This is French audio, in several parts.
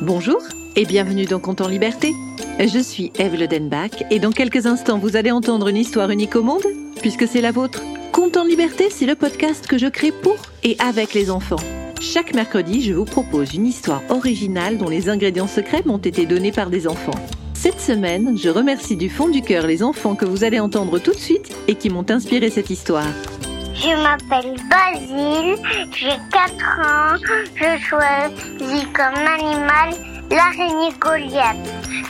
Bonjour et bienvenue dans Compte en Liberté. Je suis Eve Ledenbach et dans quelques instants vous allez entendre une histoire unique au monde puisque c'est la vôtre. Compte en Liberté, c'est le podcast que je crée pour et avec les enfants. Chaque mercredi, je vous propose une histoire originale dont les ingrédients secrets m'ont été donnés par des enfants. Cette semaine, je remercie du fond du cœur les enfants que vous allez entendre tout de suite et qui m'ont inspiré cette histoire. Je m'appelle Basile, j'ai 4 ans. Je choisis comme animal l'araignée Goliath.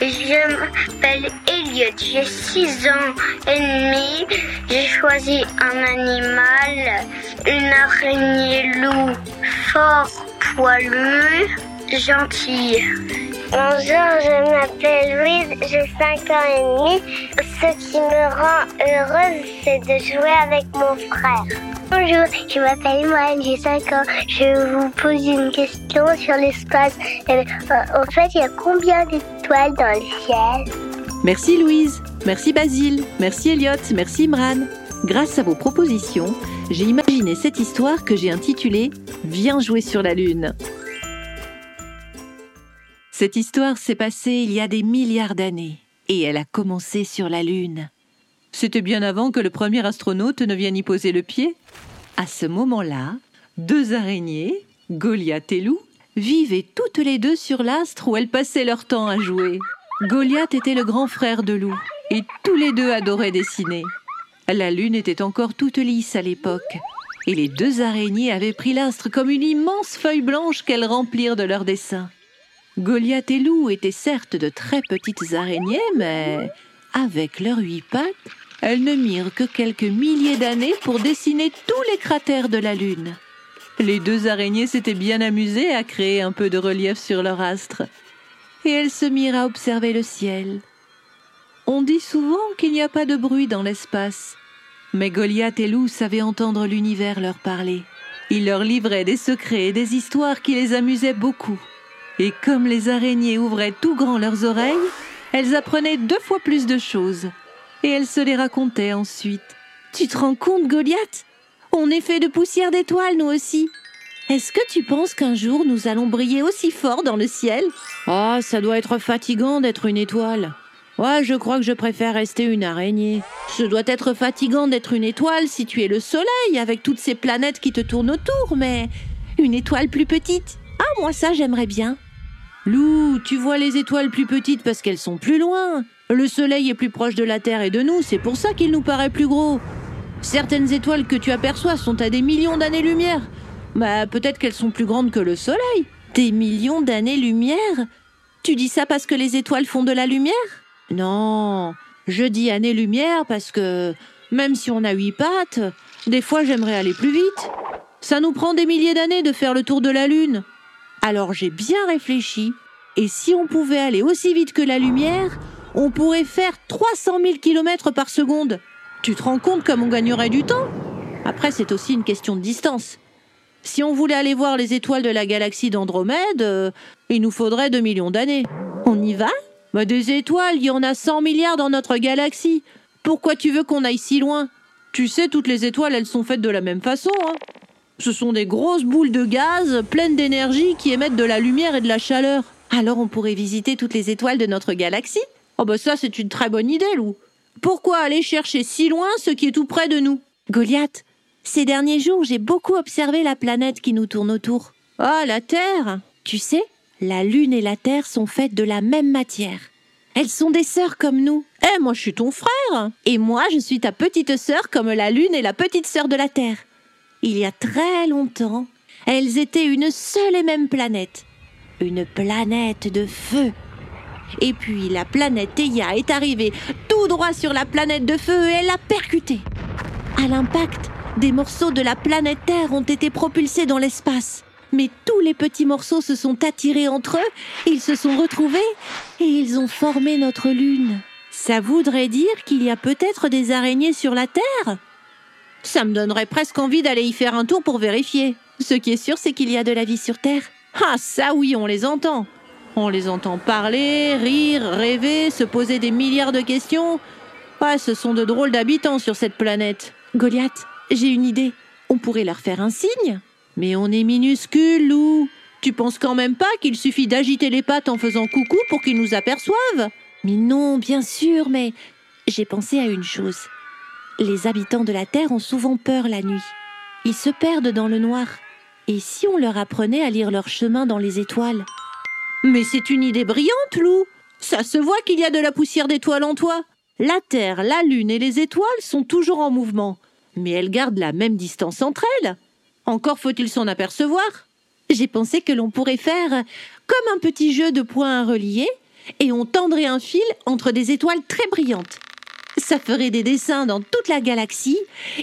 Je m'appelle Elliot, j'ai 6 ans et demi. J'ai choisi un animal, une araignée loup fort poilu, gentille. Bonjour, je m'appelle Louise, j'ai 5 ans et demi. Ce qui me rend heureuse, c'est de jouer avec mon frère. Bonjour, je m'appelle Moine, j'ai 5 ans. Je vous pose une question sur l'espace. Euh, en fait, il y a combien d'étoiles dans le ciel? Merci Louise, merci Basile, merci Elliot, merci Imran. Grâce à vos propositions, j'ai imaginé cette histoire que j'ai intitulée Viens jouer sur la Lune. Cette histoire s'est passée il y a des milliards d'années et elle a commencé sur la Lune. C'était bien avant que le premier astronaute ne vienne y poser le pied. À ce moment-là, deux araignées, Goliath et Lou, vivaient toutes les deux sur l'astre où elles passaient leur temps à jouer. Goliath était le grand frère de Lou et tous les deux adoraient dessiner. La Lune était encore toute lisse à l'époque et les deux araignées avaient pris l'astre comme une immense feuille blanche qu'elles remplirent de leurs dessins. Goliath et Lou étaient certes de très petites araignées, mais avec leurs huit pattes, elles ne mirent que quelques milliers d'années pour dessiner tous les cratères de la Lune. Les deux araignées s'étaient bien amusées à créer un peu de relief sur leur astre, et elles se mirent à observer le ciel. On dit souvent qu'il n'y a pas de bruit dans l'espace, mais Goliath et Lou savaient entendre l'univers leur parler. Ils leur livraient des secrets et des histoires qui les amusaient beaucoup. Et comme les araignées ouvraient tout grand leurs oreilles, elles apprenaient deux fois plus de choses. Et elles se les racontaient ensuite. Tu te rends compte, Goliath? On est fait de poussière d'étoiles, nous aussi. Est-ce que tu penses qu'un jour nous allons briller aussi fort dans le ciel? Ah, ça doit être fatigant d'être une étoile. Ouais, je crois que je préfère rester une araignée. Ce doit être fatigant d'être une étoile si tu es le soleil avec toutes ces planètes qui te tournent autour, mais une étoile plus petite? Ah, moi ça j'aimerais bien. Lou, tu vois les étoiles plus petites parce qu'elles sont plus loin. Le Soleil est plus proche de la Terre et de nous, c'est pour ça qu'il nous paraît plus gros. Certaines étoiles que tu aperçois sont à des millions d'années-lumière. Bah, peut-être qu'elles sont plus grandes que le Soleil. Des millions d'années-lumière? Tu dis ça parce que les étoiles font de la lumière? Non, je dis années-lumière parce que, même si on a huit pattes, des fois j'aimerais aller plus vite. Ça nous prend des milliers d'années de faire le tour de la Lune. Alors j'ai bien réfléchi, et si on pouvait aller aussi vite que la lumière, on pourrait faire 300 000 km par seconde. Tu te rends compte comme on gagnerait du temps? Après, c'est aussi une question de distance. Si on voulait aller voir les étoiles de la galaxie d'Andromède, euh, il nous faudrait 2 millions d'années. On y va? Bah, Des étoiles, il y en a 100 milliards dans notre galaxie. Pourquoi tu veux qu'on aille si loin? Tu sais, toutes les étoiles, elles sont faites de la même façon. Hein ce sont des grosses boules de gaz pleines d'énergie qui émettent de la lumière et de la chaleur. Alors on pourrait visiter toutes les étoiles de notre galaxie? Oh bah ça c'est une très bonne idée, Lou. Pourquoi aller chercher si loin ce qui est tout près de nous? Goliath, ces derniers jours j'ai beaucoup observé la planète qui nous tourne autour. Ah, la Terre Tu sais, la Lune et la Terre sont faites de la même matière. Elles sont des sœurs comme nous. Eh, moi je suis ton frère Et moi je suis ta petite sœur comme la Lune est la petite sœur de la Terre il y a très longtemps, elles étaient une seule et même planète. Une planète de feu. Et puis la planète Theia est arrivée tout droit sur la planète de feu et elle a percuté. À l'impact, des morceaux de la planète Terre ont été propulsés dans l'espace. Mais tous les petits morceaux se sont attirés entre eux, ils se sont retrouvés et ils ont formé notre Lune. Ça voudrait dire qu'il y a peut-être des araignées sur la Terre? Ça me donnerait presque envie d'aller y faire un tour pour vérifier. Ce qui est sûr, c'est qu'il y a de la vie sur Terre. Ah, ça oui, on les entend. On les entend parler, rire, rêver, se poser des milliards de questions. Ah, ce sont de drôles d'habitants sur cette planète. Goliath, j'ai une idée. On pourrait leur faire un signe. Mais on est minuscule, Lou. Tu penses quand même pas qu'il suffit d'agiter les pattes en faisant coucou pour qu'ils nous aperçoivent? Mais non, bien sûr, mais j'ai pensé à une chose. Les habitants de la Terre ont souvent peur la nuit. Ils se perdent dans le noir. Et si on leur apprenait à lire leur chemin dans les étoiles? Mais c'est une idée brillante, Lou Ça se voit qu'il y a de la poussière d'étoiles en toi La Terre, la Lune et les étoiles sont toujours en mouvement, mais elles gardent la même distance entre elles. Encore faut-il s'en apercevoir J'ai pensé que l'on pourrait faire comme un petit jeu de points à relier, et on tendrait un fil entre des étoiles très brillantes. Ça ferait des dessins dans toute la galaxie,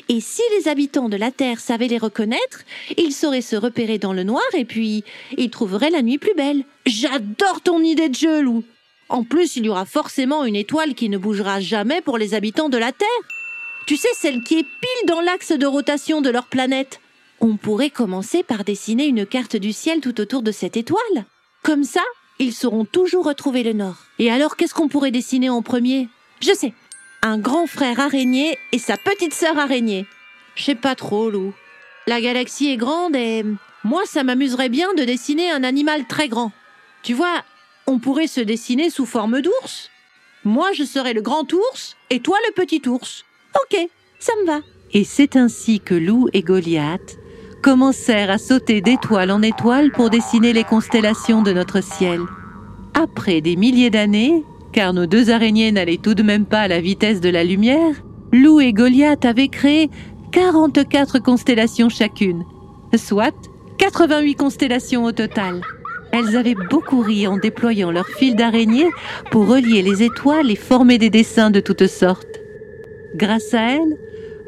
et si les habitants de la Terre savaient les reconnaître, ils sauraient se repérer dans le noir, et puis ils trouveraient la nuit plus belle. J'adore ton idée de jeu, Lou En plus, il y aura forcément une étoile qui ne bougera jamais pour les habitants de la Terre. Tu sais, celle qui est pile dans l'axe de rotation de leur planète. On pourrait commencer par dessiner une carte du ciel tout autour de cette étoile. Comme ça, ils sauront toujours retrouver le nord. Et alors, qu'est-ce qu'on pourrait dessiner en premier? Je sais, un grand frère araignée et sa petite sœur araignée. Je sais pas trop, Lou. La galaxie est grande et moi, ça m'amuserait bien de dessiner un animal très grand. Tu vois, on pourrait se dessiner sous forme d'ours. Moi, je serais le grand ours et toi le petit ours. Ok, ça me va. Et c'est ainsi que Lou et Goliath commencèrent à sauter d'étoile en étoile pour dessiner les constellations de notre ciel. Après des milliers d'années, car nos deux araignées n'allaient tout de même pas à la vitesse de la lumière, Lou et Goliath avaient créé 44 constellations chacune, soit 88 constellations au total. Elles avaient beaucoup ri en déployant leur fil d'araignée pour relier les étoiles et former des dessins de toutes sortes. Grâce à elles,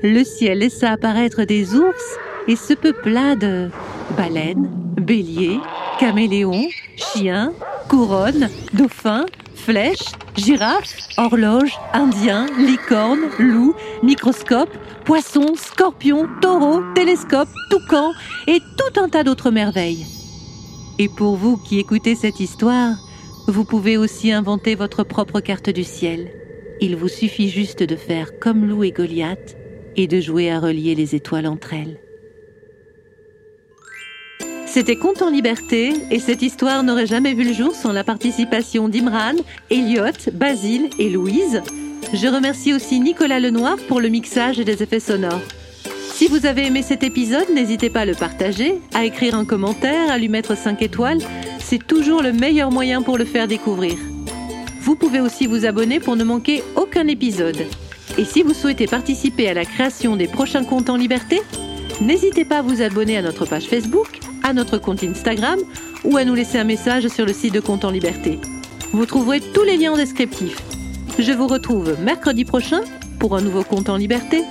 le ciel laissa apparaître des ours et se peupla de baleines, béliers, caméléons, chiens, couronnes, dauphins, flèches, girafes, horloges, indiens, licornes, loups, microscopes, poissons, scorpions, taureaux, télescopes, toucans et tout un tas d'autres merveilles. Et pour vous qui écoutez cette histoire, vous pouvez aussi inventer votre propre carte du ciel. Il vous suffit juste de faire comme Lou et Goliath et de jouer à relier les étoiles entre elles. C'était Conte en liberté et cette histoire n'aurait jamais vu le jour sans la participation d'Imran, Elliot, Basile et Louise. Je remercie aussi Nicolas Lenoir pour le mixage et des effets sonores. Si vous avez aimé cet épisode, n'hésitez pas à le partager, à écrire un commentaire, à lui mettre 5 étoiles. C'est toujours le meilleur moyen pour le faire découvrir. Vous pouvez aussi vous abonner pour ne manquer aucun épisode. Et si vous souhaitez participer à la création des prochains contes en liberté, n'hésitez pas à vous abonner à notre page Facebook à notre compte Instagram ou à nous laisser un message sur le site de Compte en Liberté. Vous trouverez tous les liens en descriptif. Je vous retrouve mercredi prochain pour un nouveau Compte en Liberté.